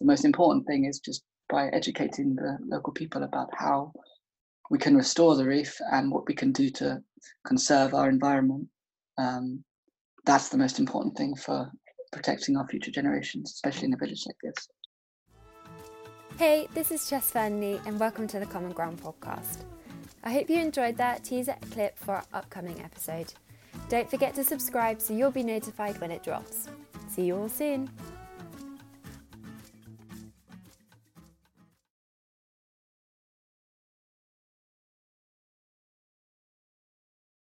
the most important thing is just by educating the local people about how we can restore the reef and what we can do to conserve our environment. Um, that's the most important thing for protecting our future generations, especially in a village like this. Hey, this is Jess Fernley, and welcome to the Common Ground podcast. I hope you enjoyed that teaser clip for our upcoming episode. Don't forget to subscribe so you'll be notified when it drops. See you all soon.